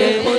Oh,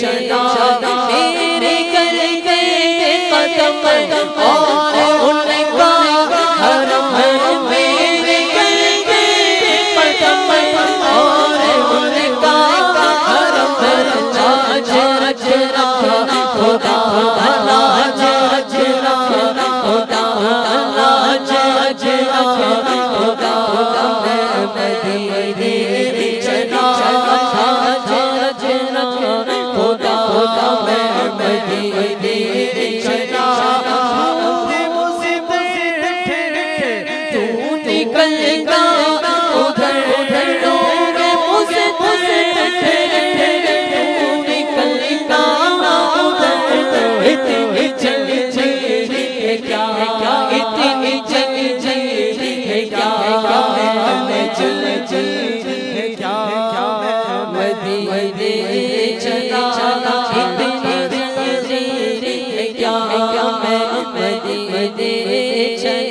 Krishna day.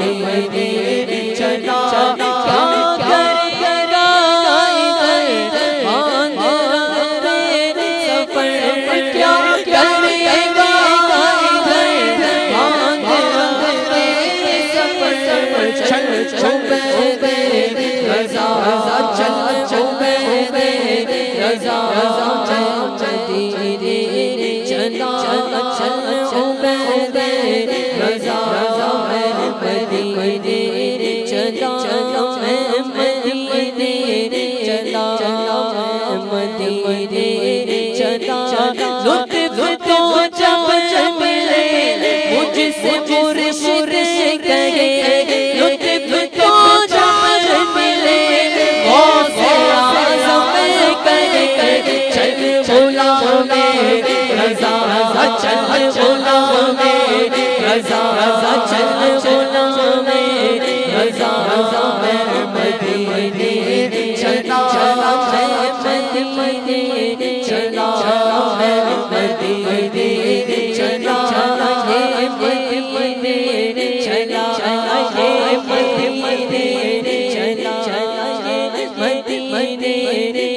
Devi لطف تو جب جب ملے مجھ سے مرشد کہے لطف تو جب ملے غوث اعظم کہے چل بولا میں رضا چل بولا میں رضا چل بولا میں رضا میں مدینے چلا چلا مدینے Madinah